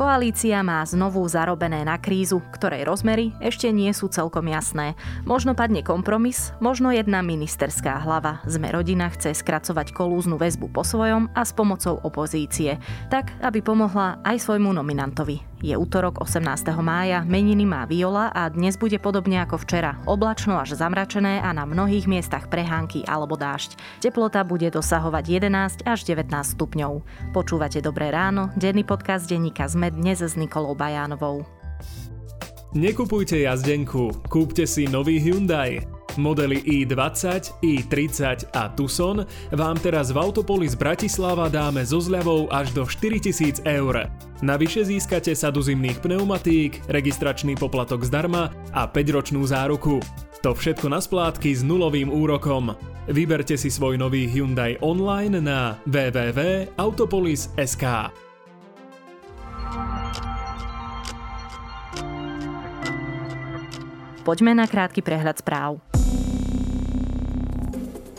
Koalícia má znovu zarobené na krízu, ktorej rozmery ešte nie sú celkom jasné. Možno padne kompromis, možno jedna ministerská hlava. Sme rodina chce skracovať kolúznu väzbu po svojom a s pomocou opozície, tak aby pomohla aj svojmu nominantovi. Je útorok 18. mája, meniny má Viola a dnes bude podobne ako včera. Oblačno až zamračené a na mnohých miestach prehánky alebo dážď. Teplota bude dosahovať 11 až 19 stupňov. Počúvate Dobré ráno, denný podcast denníka ZME dnes s Nikolou Bajánovou. Nekupujte jazdenku, kúpte si nový Hyundai. Modely i20, i30 a Tucson vám teraz v Autopolis Bratislava dáme so zľavou až do 4000 eur. Navyše získate sadu zimných pneumatík, registračný poplatok zdarma a 5-ročnú záruku. To všetko na splátky s nulovým úrokom. Vyberte si svoj nový Hyundai online na www.autopolis.sk. Poďme na krátky prehľad správ.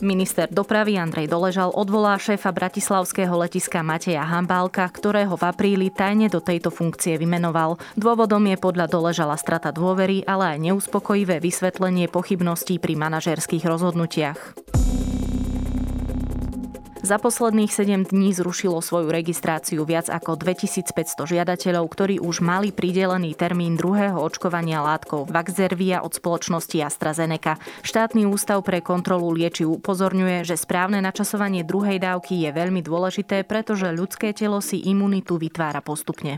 Minister dopravy Andrej Doležal odvolá šéfa bratislavského letiska Mateja Hambálka, ktorého v apríli tajne do tejto funkcie vymenoval. Dôvodom je podľa Doležala strata dôvery, ale aj neuspokojivé vysvetlenie pochybností pri manažerských rozhodnutiach. Za posledných 7 dní zrušilo svoju registráciu viac ako 2500 žiadateľov, ktorí už mali pridelený termín druhého očkovania látkou Vaxzervia od spoločnosti AstraZeneca. Štátny ústav pre kontrolu liečiv upozorňuje, že správne načasovanie druhej dávky je veľmi dôležité, pretože ľudské telo si imunitu vytvára postupne.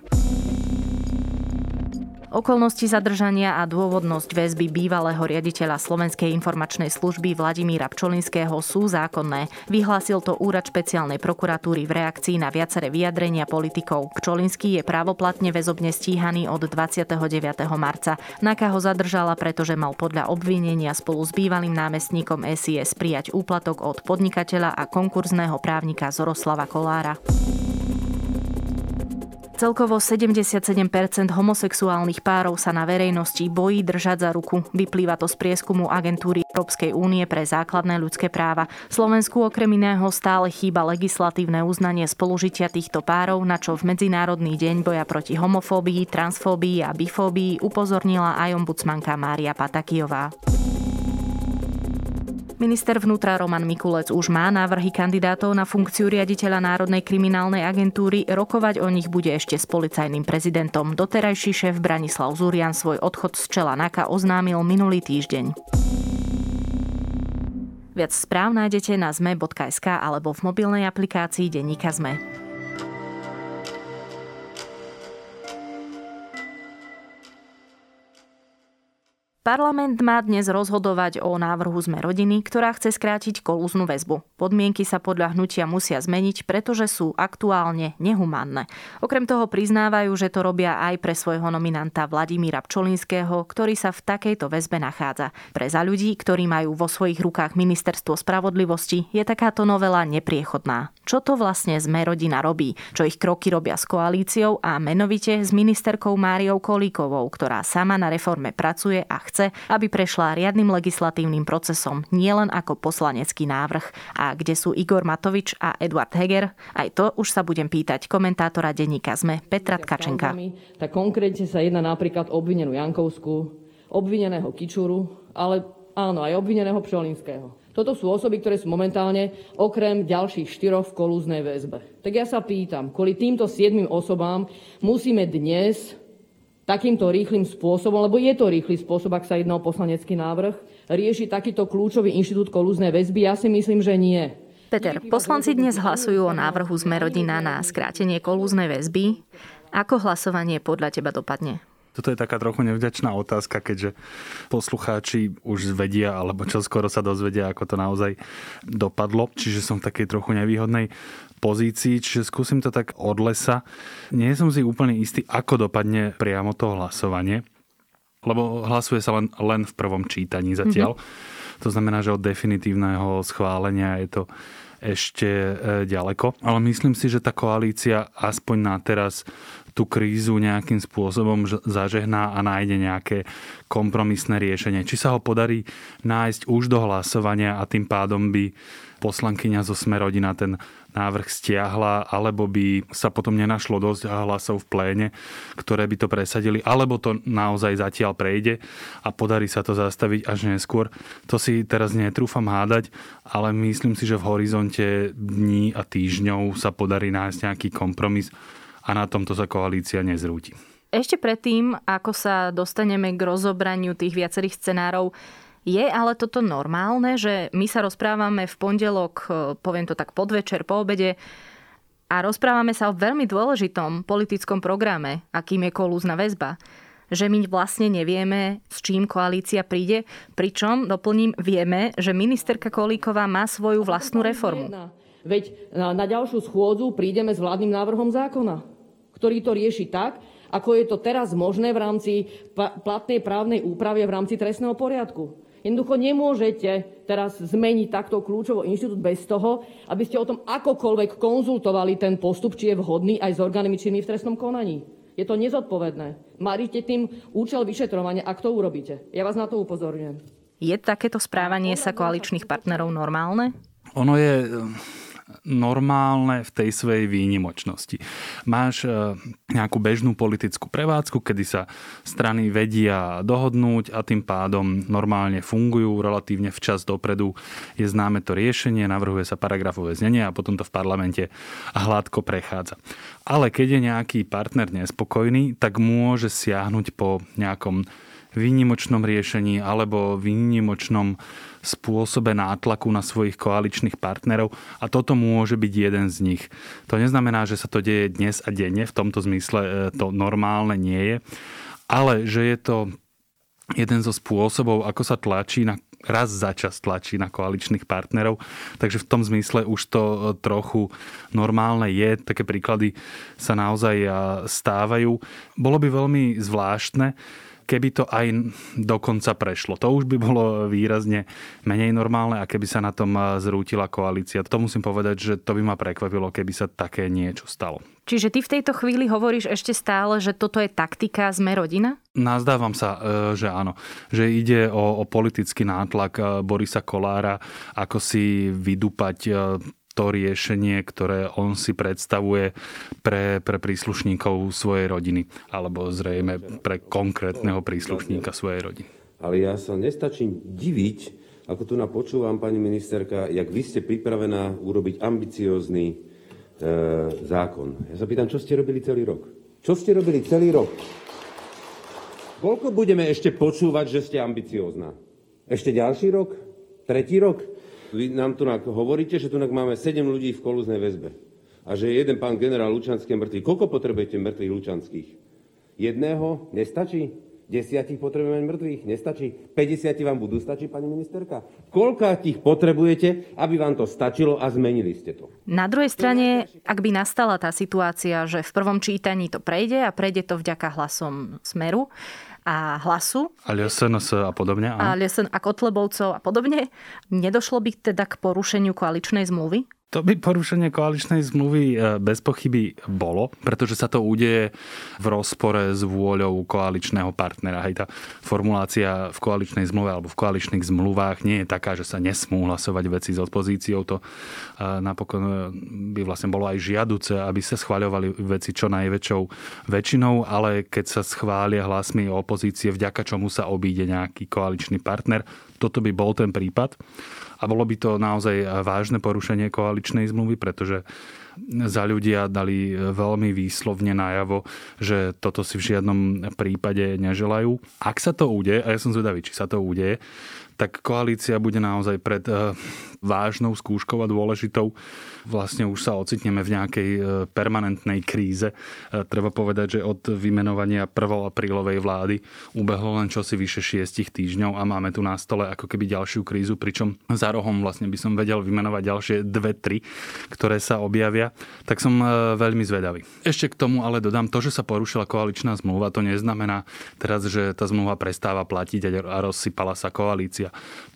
Okolnosti zadržania a dôvodnosť väzby bývalého riaditeľa Slovenskej informačnej služby Vladimíra Pčolinského sú zákonné. Vyhlásil to úrad špeciálnej prokuratúry v reakcii na viaceré vyjadrenia politikov. Pčolinský je právoplatne väzobne stíhaný od 29. marca. Naka ho zadržala, pretože mal podľa obvinenia spolu s bývalým námestníkom SIS prijať úplatok od podnikateľa a konkurzného právnika Zoroslava Kolára. Celkovo 77% homosexuálnych párov sa na verejnosti bojí držať za ruku. Vyplýva to z prieskumu agentúry Európskej únie pre základné ľudské práva. Slovensku okrem iného stále chýba legislatívne uznanie spolužitia týchto párov, na čo v Medzinárodný deň boja proti homofóbii, transfóbii a bifóbii upozornila aj ombudsmanka Mária Patakijová. Minister vnútra Roman Mikulec už má návrhy kandidátov na funkciu riaditeľa Národnej kriminálnej agentúry. Rokovať o nich bude ešte s policajným prezidentom. Doterajší šéf Branislav Zurian svoj odchod z čela NAKA oznámil minulý týždeň. Viac správ nájdete na zme.sk alebo v mobilnej aplikácii Denníka Zme. Parlament má dnes rozhodovať o návrhu Sme rodiny, ktorá chce skrátiť kolúznu väzbu. Podmienky sa podľa hnutia musia zmeniť, pretože sú aktuálne nehumánne. Okrem toho priznávajú, že to robia aj pre svojho nominanta Vladimíra Pčolinského, ktorý sa v takejto väzbe nachádza. Pre za ľudí, ktorí majú vo svojich rukách ministerstvo spravodlivosti, je takáto novela nepriechodná. Čo to vlastne Sme rodina robí? Čo ich kroky robia s koalíciou a menovite s ministerkou Máriou Kolíkovou, ktorá sama na reforme pracuje a chce chce, aby prešla riadnym legislatívnym procesom, nielen ako poslanecký návrh. A kde sú Igor Matovič a Eduard Heger? Aj to už sa budem pýtať komentátora denníka ZME Petra Tkačenka. Tak konkrétne sa jedná napríklad obvinenú Jankovskú, obvineného Kičuru, ale áno, aj obvineného Pšolinského. Toto sú osoby, ktoré sú momentálne okrem ďalších štyroch v kolúznej väzbe. Tak ja sa pýtam, kvôli týmto siedmým osobám musíme dnes takýmto rýchlým spôsobom, lebo je to rýchly spôsob, ak sa jedná o poslanecký návrh, riešiť takýto kľúčový inštitút kolúznej väzby? Ja si myslím, že nie. Peter, poslanci dnes hlasujú o návrhu Sme rodina na skrátenie kolúznej väzby. Ako hlasovanie podľa teba dopadne? Toto je taká trochu nevďačná otázka, keďže poslucháči už vedia, alebo čo skoro sa dozvedia, ako to naozaj dopadlo. Čiže som v takej trochu nevýhodnej pozícii, čiže skúsim to tak od lesa. Nie som si úplne istý, ako dopadne priamo to hlasovanie, lebo hlasuje sa len, len v prvom čítaní zatiaľ. Mm-hmm. To znamená, že od definitívneho schválenia je to ešte e, ďaleko. Ale myslím si, že tá koalícia aspoň na teraz tú krízu nejakým spôsobom zažehná a nájde nejaké kompromisné riešenie. Či sa ho podarí nájsť už do hlasovania a tým pádom by poslankyňa zo Smerodina ten návrh stiahla, alebo by sa potom nenašlo dosť hlasov v pléne, ktoré by to presadili, alebo to naozaj zatiaľ prejde a podarí sa to zastaviť až neskôr. To si teraz netrúfam hádať, ale myslím si, že v horizonte dní a týždňov sa podarí nájsť nejaký kompromis a na tomto sa koalícia nezrúti. Ešte predtým, ako sa dostaneme k rozobraniu tých viacerých scenárov, je ale toto normálne, že my sa rozprávame v pondelok, e, poviem to tak podvečer, po obede, a rozprávame sa o veľmi dôležitom politickom programe, akým je kolúzna väzba že my vlastne nevieme, s čím koalícia príde, pričom, doplním, vieme, že ministerka Kolíková má svoju vlastnú reformu. Veď na, na ďalšiu schôdzu prídeme s vládnym návrhom zákona, ktorý to rieši tak, ako je to teraz možné v rámci platnej právnej úpravy v rámci trestného poriadku. Jednoducho nemôžete teraz zmeniť takto kľúčový inštitút bez toho, aby ste o tom akokoľvek konzultovali ten postup, či je vhodný aj s orgánmi činnými v trestnom konaní. Je to nezodpovedné. Maríte tým účel vyšetrovania, ak to urobíte. Ja vás na to upozorňujem. Je takéto správanie sa koaličných partnerov normálne? Ono je normálne v tej svojej výnimočnosti. Máš e, nejakú bežnú politickú prevádzku, kedy sa strany vedia dohodnúť a tým pádom normálne fungujú relatívne včas dopredu. Je známe to riešenie, navrhuje sa paragrafové znenie a potom to v parlamente hladko prechádza. Ale keď je nejaký partner nespokojný, tak môže siahnuť po nejakom výnimočnom riešení alebo výnimočnom spôsobe nátlaku na svojich koaličných partnerov a toto môže byť jeden z nich. To neznamená, že sa to deje dnes a denne, v tomto zmysle e, to normálne nie je, ale že je to jeden zo spôsobov, ako sa tlačí na raz za čas tlačí na koaličných partnerov. Takže v tom zmysle už to e, trochu normálne je. Také príklady sa naozaj stávajú. Bolo by veľmi zvláštne, keby to aj dokonca prešlo. To už by bolo výrazne menej normálne a keby sa na tom zrútila koalícia. To musím povedať, že to by ma prekvapilo, keby sa také niečo stalo. Čiže ty v tejto chvíli hovoríš ešte stále, že toto je taktika sme rodina? Nazdávam sa, e, že áno. Že ide o, o politický nátlak e, Borisa Kolára, ako si vydúpať e, to riešenie, ktoré on si predstavuje pre, pre príslušníkov svojej rodiny, alebo zrejme pre konkrétneho príslušníka svojej rodiny. Ale ja sa nestačím diviť, ako tu napočúvam, pani ministerka, jak vy ste pripravená urobiť ambiciózny e, zákon. Ja sa pýtam, čo ste robili celý rok? Čo ste robili celý rok? Koľko budeme ešte počúvať, že ste ambiciózna? Ešte ďalší rok? Tretí rok? Vy nám tu hovoríte, že tu máme 7 ľudí v kolúznej väzbe a že je jeden pán generál Lučanský mŕtvý. Koľko potrebujete mŕtvych Lučanských? Jedného? Nestačí? Desiatich potrebujeme mŕtvych? Nestačí? 50 vám budú stačiť, pani ministerka? Koľko tých potrebujete, aby vám to stačilo a zmenili ste to? Na druhej strane, ak by nastala tá situácia, že v prvom čítaní to prejde a prejde to vďaka hlasom Smeru, a hlasu. A SNS a podobne. A, a Kotlebovcov a podobne. Nedošlo by teda k porušeniu koaličnej zmluvy? To by porušenie koaličnej zmluvy e, bez pochyby bolo, pretože sa to udeje v rozpore s vôľou koaličného partnera. Hej, tá formulácia v koaličnej zmluve alebo v koaličných zmluvách nie je taká, že sa nesmú hlasovať veci s opozíciou. To e, napokon e, by vlastne bolo aj žiaduce, aby sa schváľovali veci čo najväčšou väčšinou, ale keď sa schvália hlasmi opozície, vďaka čomu sa obíde nejaký koaličný partner, toto by bol ten prípad. A bolo by to naozaj vážne porušenie koaličnej zmluvy, pretože za ľudia dali veľmi výslovne najavo, že toto si v žiadnom prípade neželajú. Ak sa to udeje, a ja som zvedavý, či sa to udeje, tak koalícia bude naozaj pred eh, vážnou skúškou a dôležitou. Vlastne už sa ocitneme v nejakej eh, permanentnej kríze. Eh, treba povedať, že od vymenovania 1. aprílovej vlády ubehlo len čosi vyše 6 týždňov a máme tu na stole ako keby ďalšiu krízu, pričom zároveň rohom vlastne by som vedel vymenovať ďalšie dve, tri, ktoré sa objavia, tak som veľmi zvedavý. Ešte k tomu ale dodám, to, že sa porušila koaličná zmluva, to neznamená teraz, že tá zmluva prestáva platiť a rozsypala sa koalícia.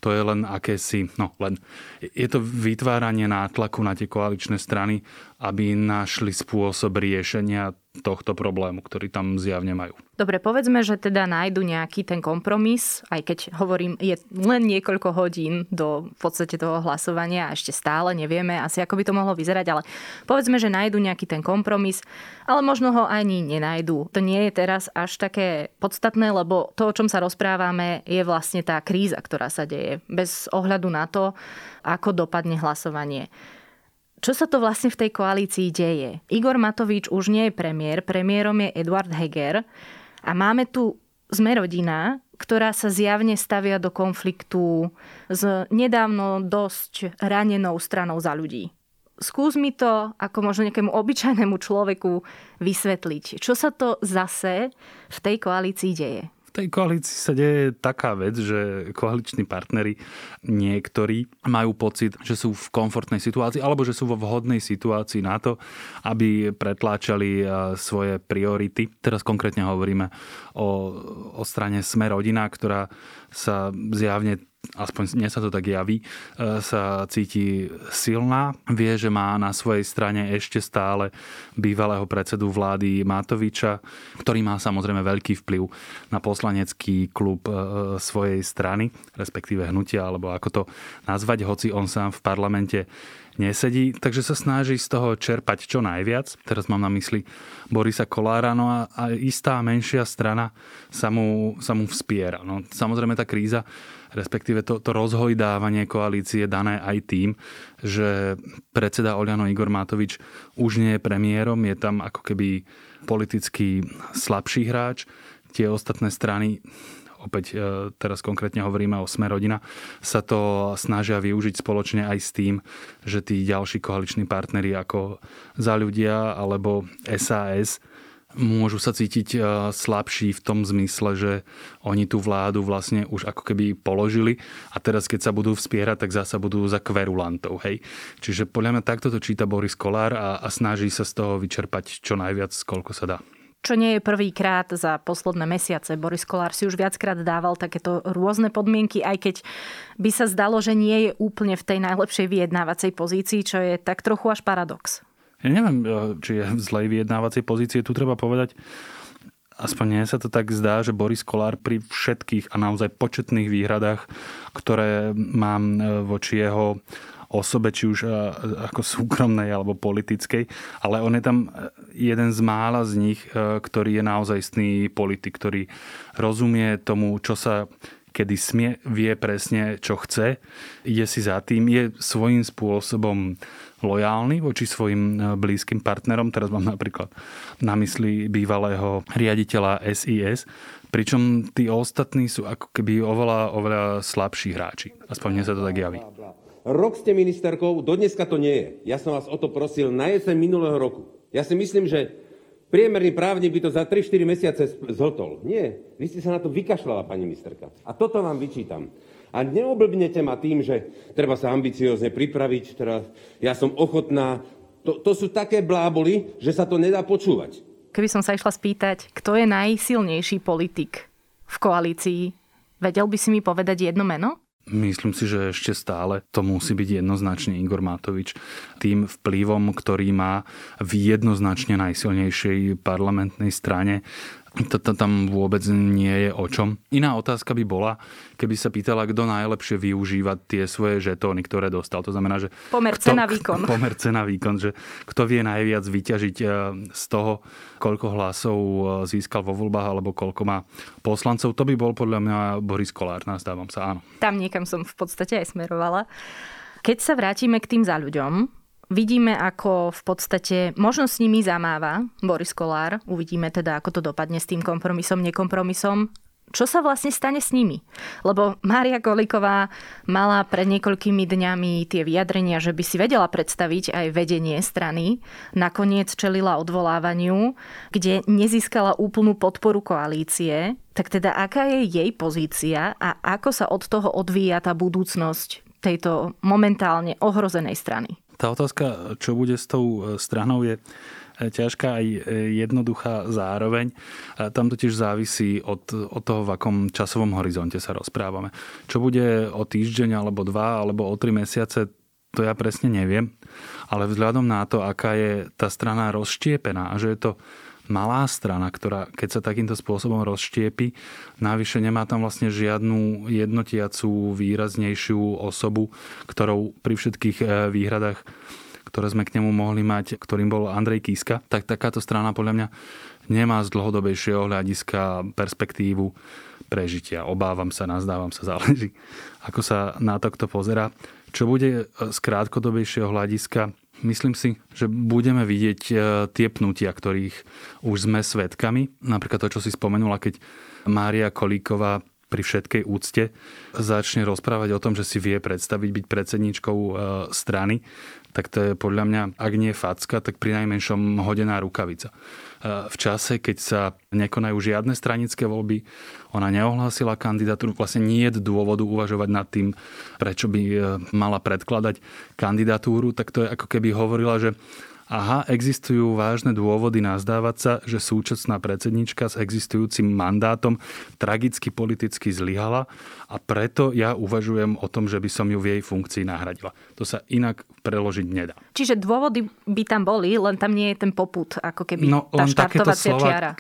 To je len akési, no len, je to vytváranie nátlaku na tie koaličné strany, aby našli spôsob riešenia tohto problému, ktorý tam zjavne majú. Dobre, povedzme, že teda nájdu nejaký ten kompromis, aj keď hovorím, je len niekoľko hodín do v podstate toho hlasovania a ešte stále nevieme asi, ako by to mohlo vyzerať, ale povedzme, že nájdu nejaký ten kompromis, ale možno ho ani nenajdu. To nie je teraz až také podstatné, lebo to, o čom sa rozprávame, je vlastne tá kríza, ktorá sa deje, bez ohľadu na to, ako dopadne hlasovanie. Čo sa to vlastne v tej koalícii deje? Igor Matovič už nie je premiér, premiérom je Eduard Heger a máme tu sme rodina, ktorá sa zjavne stavia do konfliktu s nedávno dosť ranenou stranou za ľudí. Skús mi to ako možno nejakému obyčajnému človeku vysvetliť. Čo sa to zase v tej koalícii deje? Tej koalícii sa deje taká vec, že koaliční partnery niektorí majú pocit, že sú v komfortnej situácii alebo že sú vo vhodnej situácii na to, aby pretláčali svoje priority. Teraz konkrétne hovoríme o, o strane Sme rodina, ktorá sa zjavne aspoň mne sa to tak javí, e, sa cíti silná. Vie, že má na svojej strane ešte stále bývalého predsedu vlády Matoviča, ktorý má samozrejme veľký vplyv na poslanecký klub e, svojej strany, respektíve hnutia, alebo ako to nazvať, hoci on sám v parlamente nesedí, takže sa snaží z toho čerpať čo najviac. Teraz mám na mysli Borisa Kolára, no a, a istá menšia strana sa mu, sa mu vspiera. No, samozrejme tá kríza, respektíve to, to rozhojdávanie koalície dané aj tým, že predseda Oliano Igor Matovič už nie je premiérom, je tam ako keby politicky slabší hráč. Tie ostatné strany opäť e, teraz konkrétne hovoríme o Sme rodina, sa to snažia využiť spoločne aj s tým, že tí ďalší koaliční partnery ako Za ľudia alebo SAS môžu sa cítiť e, slabší v tom zmysle, že oni tú vládu vlastne už ako keby položili a teraz keď sa budú vspierať, tak zasa budú za kverulantov. Hej? Čiže podľa mňa takto to číta Boris Kolár a, a snaží sa z toho vyčerpať čo najviac, koľko sa dá čo nie je prvýkrát za posledné mesiace. Boris Kolár si už viackrát dával takéto rôzne podmienky, aj keď by sa zdalo, že nie je úplne v tej najlepšej vyjednávacej pozícii, čo je tak trochu až paradox. Ja neviem, e, či je v zlej vyjednávacej pozícii. Tu treba povedať, aspoň nie sa to tak zdá, že Boris Kolár pri všetkých a naozaj početných výhradách, ktoré mám e, voči jeho osobe, či už e, ako súkromnej alebo politickej, ale on je tam jeden z mála z nich, ktorý je naozajstný politik, ktorý rozumie tomu, čo sa kedy smie, vie presne, čo chce, ide si za tým, je svojím spôsobom lojálny voči svojim blízkym partnerom. Teraz mám napríklad na mysli bývalého riaditeľa SIS, pričom tí ostatní sú ako keby oveľa, oveľa slabší hráči. Aspoň mne sa to tak javí. Rok ste ministerkou, dodneska to nie je. Ja som vás o to prosil na jeseň minulého roku. Ja si myslím, že priemerný právnik by to za 3-4 mesiace zhotol. Nie, vy ste sa na to vykašľala, pani ministerka. A toto vám vyčítam. A neoblbnete ma tým, že treba sa ambiciozne pripraviť, teda ja som ochotná. To, to sú také bláboli, že sa to nedá počúvať. Keby som sa išla spýtať, kto je najsilnejší politik v koalícii, vedel by si mi povedať jedno meno? Myslím si, že ešte stále to musí byť jednoznačne Igor Matovič. Tým vplyvom, ktorý má v jednoznačne najsilnejšej parlamentnej strane, to, to tam vôbec nie je o čom. Iná otázka by bola, keby sa pýtala, kto najlepšie využíva tie svoje žetóny, ktoré dostal. To znamená, že... Pomer cena výkon. Pomer cena výkon, že kto vie najviac vyťažiť eh, z toho, koľko hlasov eh, získal vo voľbách alebo koľko má poslancov. To by bol podľa mňa Boris Kolár, nazdávam sa, áno. Tam niekam som v podstate aj smerovala. Keď sa vrátime k tým za ľuďom, Vidíme, ako v podstate možno s nimi zamáva Boris Kolár. Uvidíme teda, ako to dopadne s tým kompromisom, nekompromisom. Čo sa vlastne stane s nimi? Lebo Mária Koliková mala pred niekoľkými dňami tie vyjadrenia, že by si vedela predstaviť aj vedenie strany. Nakoniec čelila odvolávaniu, kde nezískala úplnú podporu koalície. Tak teda aká je jej pozícia a ako sa od toho odvíja tá budúcnosť tejto momentálne ohrozenej strany? Tá otázka, čo bude s tou stranou, je ťažká aj jednoduchá zároveň. Tam totiž závisí od, od toho, v akom časovom horizonte sa rozprávame. Čo bude o týždeň, alebo dva, alebo o tri mesiace, to ja presne neviem. Ale vzhľadom na to, aká je tá strana rozštiepená a že je to malá strana, ktorá keď sa takýmto spôsobom rozštiepi, navyše nemá tam vlastne žiadnu jednotiacú, výraznejšiu osobu, ktorou pri všetkých eh, výhradách ktoré sme k nemu mohli mať, ktorým bol Andrej Kiska, tak takáto strana podľa mňa nemá z dlhodobejšieho hľadiska perspektívu prežitia. Obávam sa, nazdávam sa, záleží, ako sa na to kto pozera. Čo bude z krátkodobejšieho hľadiska, myslím si, že budeme vidieť e, tie pnutia, ktorých už sme svetkami. Napríklad to, čo si spomenula, keď Mária Kolíková pri všetkej úcte začne rozprávať o tom, že si vie predstaviť byť predsedničkou e, strany, tak to je podľa mňa, ak nie facka, tak pri najmenšom hodená rukavica. E, v čase, keď sa nekonajú žiadne stranické voľby, ona neohlásila kandidatúru, vlastne nie je dôvodu uvažovať nad tým, prečo by e, mala predkladať kandidatúru, tak to je ako keby hovorila, že Aha, existujú vážne dôvody nazdávať sa, že súčasná predsednička s existujúcim mandátom tragicky politicky zlyhala a preto ja uvažujem o tom, že by som ju v jej funkcii nahradila. To sa inak preložiť nedá. Čiže dôvody by tam boli, len tam nie je ten poput, ako keby no, tá štartovacia slova, čiara.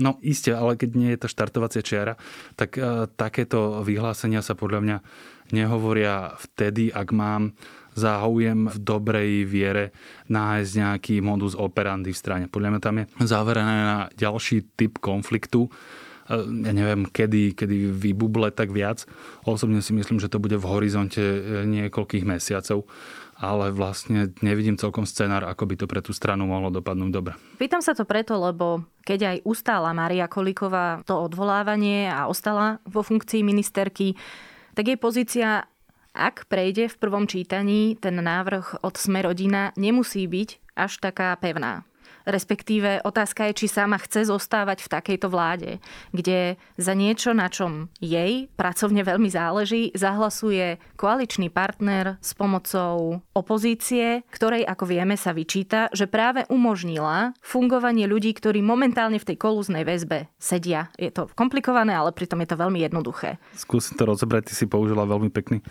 No iste, ale keď nie je tá štartovacia čiara, tak uh, takéto vyhlásenia sa podľa mňa nehovoria vtedy, ak mám záujem v dobrej viere nájsť nejaký modus operandi v strane. Podľa mňa tam je zaverené na ďalší typ konfliktu, e, ja neviem, kedy, kedy vybuble tak viac. Osobne si myslím, že to bude v horizonte e, niekoľkých mesiacov ale vlastne nevidím celkom scenár, ako by to pre tú stranu mohlo dopadnúť dobre. Pýtam sa to preto, lebo keď aj ustála Maria Kolíková to odvolávanie a ostala vo funkcii ministerky, tak jej pozícia ak prejde v prvom čítaní, ten návrh od Smerodina nemusí byť až taká pevná. Respektíve otázka je, či sama chce zostávať v takejto vláde, kde za niečo, na čom jej pracovne veľmi záleží, zahlasuje koaličný partner s pomocou opozície, ktorej, ako vieme, sa vyčíta, že práve umožnila fungovanie ľudí, ktorí momentálne v tej kolúznej väzbe sedia. Je to komplikované, ale pritom je to veľmi jednoduché. Skúsim to rozobrať, ty si použila veľmi pekný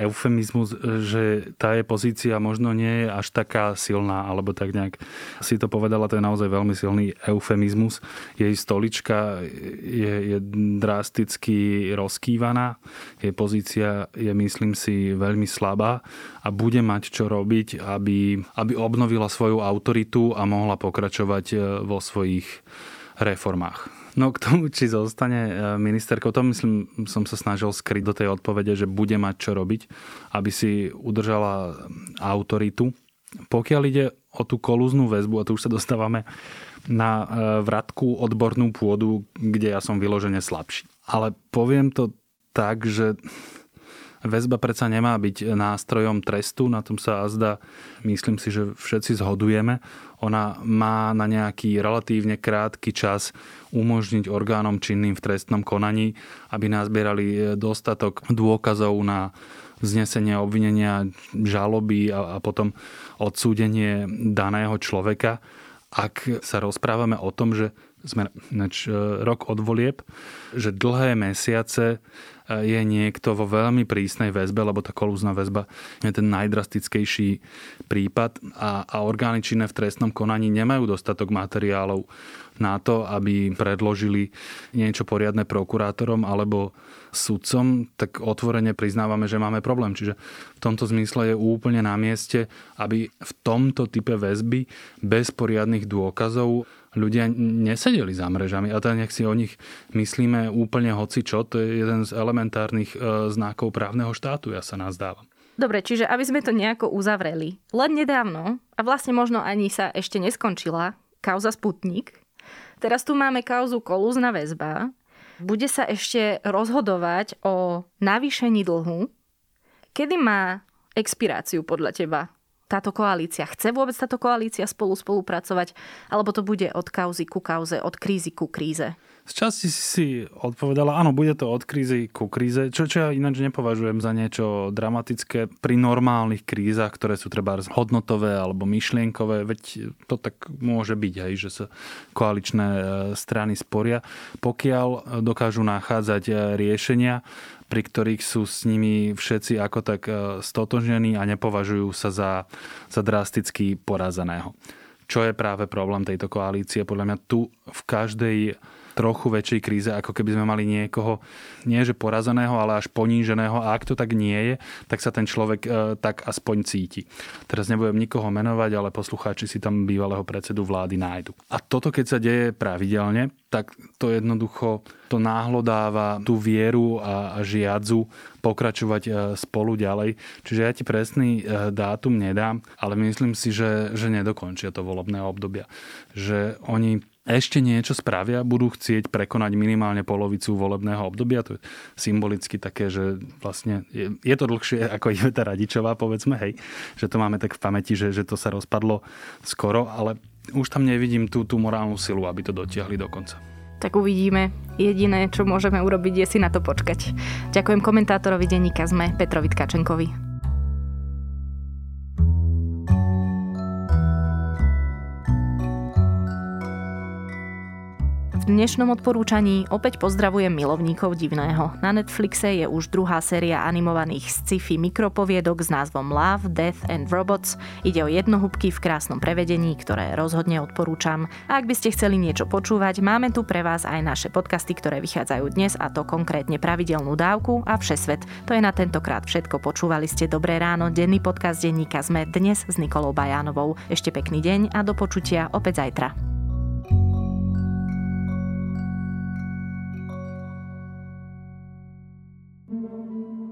eufemizmus, že tá je pozícia možno nie je až taká silná, alebo tak nejak si to povedala, to je naozaj veľmi silný eufemizmus. Jej stolička je, je drasticky rozkývaná, jej pozícia je, myslím si, veľmi slabá a bude mať čo robiť, aby, aby obnovila svoju autoritu a mohla pokračovať e, vo svojich reformách. No k tomu, či zostane e, ministerkou, to myslím, som sa snažil skryť do tej odpovede, že bude mať čo robiť, aby si udržala autoritu. Pokiaľ ide o tú kolúznú väzbu, a tu už sa dostávame na e, vratku odbornú pôdu, kde ja som vyložene slabší. Ale poviem to tak, že Väzba predsa nemá byť nástrojom trestu, na tom sa azda, myslím si, že všetci zhodujeme. Ona má na nejaký relatívne krátky čas umožniť orgánom činným v trestnom konaní, aby nazbierali dostatok dôkazov na vznesenie obvinenia, žaloby a, a potom odsúdenie daného človeka. Ak sa rozprávame o tom, že sme neč, rok od volieb, že dlhé mesiace je niekto vo veľmi prísnej väzbe, lebo tá kolúzna väzba je ten najdrastickejší prípad a, a orgány činné v trestnom konaní nemajú dostatok materiálov na to, aby predložili niečo poriadne prokurátorom alebo sudcom, tak otvorene priznávame, že máme problém. Čiže v tomto zmysle je úplne na mieste, aby v tomto type väzby bez poriadnych dôkazov ľudia nesedeli za mrežami. A teda nech si o nich myslíme úplne hoci čo, to je jeden z elementárnych e, znakov právneho štátu, ja sa nazdávam. Dobre, čiže aby sme to nejako uzavreli. Len nedávno, a vlastne možno ani sa ešte neskončila, kauza Sputnik. Teraz tu máme kauzu kolúzna väzba. Bude sa ešte rozhodovať o navýšení dlhu. Kedy má expiráciu podľa teba táto koalícia? Chce vôbec táto koalícia spolu spolupracovať? Alebo to bude od kauzy ku kauze, od krízy ku kríze? Z časti si odpovedala, áno, bude to od krízy ku kríze, čo, čo ja ináč nepovažujem za niečo dramatické pri normálnych krízach, ktoré sú treba hodnotové alebo myšlienkové, veď to tak môže byť, hej, že sa koaličné e, strany sporia. Pokiaľ dokážu nachádzať e, riešenia, pri ktorých sú s nimi všetci ako tak e, stotožnení a nepovažujú sa za, za drasticky porazeného čo je práve problém tejto koalície. Podľa mňa tu v každej trochu väčšej kríze, ako keby sme mali niekoho, nie že porazeného, ale až poníženého. A ak to tak nie je, tak sa ten človek e, tak aspoň cíti. Teraz nebudem nikoho menovať, ale poslucháči si tam bývalého predsedu vlády nájdu. A toto, keď sa deje pravidelne, tak to jednoducho to náhlo tú vieru a, a žiadzu pokračovať e, spolu ďalej. Čiže ja ti presný e, dátum nedám, ale myslím si, že, že nedokončia to volebné obdobia. Že oni ešte niečo spravia, budú chcieť prekonať minimálne polovicu volebného obdobia. To je symbolicky také, že vlastne je, je to dlhšie ako Iveta Radičová, povedzme, hej, že to máme tak v pamäti, že, že to sa rozpadlo skoro, ale už tam nevidím tú, tú morálnu silu, aby to dotiahli do konca. Tak uvidíme. Jediné, čo môžeme urobiť, je si na to počkať. Ďakujem komentátorovi denníka ZME Petrovi Tkačenkovi. Dnešnom odporúčaní opäť pozdravujem milovníkov divného. Na Netflixe je už druhá séria animovaných sci-fi mikropoviedok s názvom Love, Death and Robots. Ide o jednohúbky v krásnom prevedení, ktoré rozhodne odporúčam. A ak by ste chceli niečo počúvať, máme tu pre vás aj naše podcasty, ktoré vychádzajú dnes, a to konkrétne pravidelnú dávku a Všesvet. To je na tentokrát všetko. Počúvali ste Dobré ráno, denný podcast denníka sme dnes s Nikolou Bajánovou. Ešte pekný deň a do počutia opäť zajtra.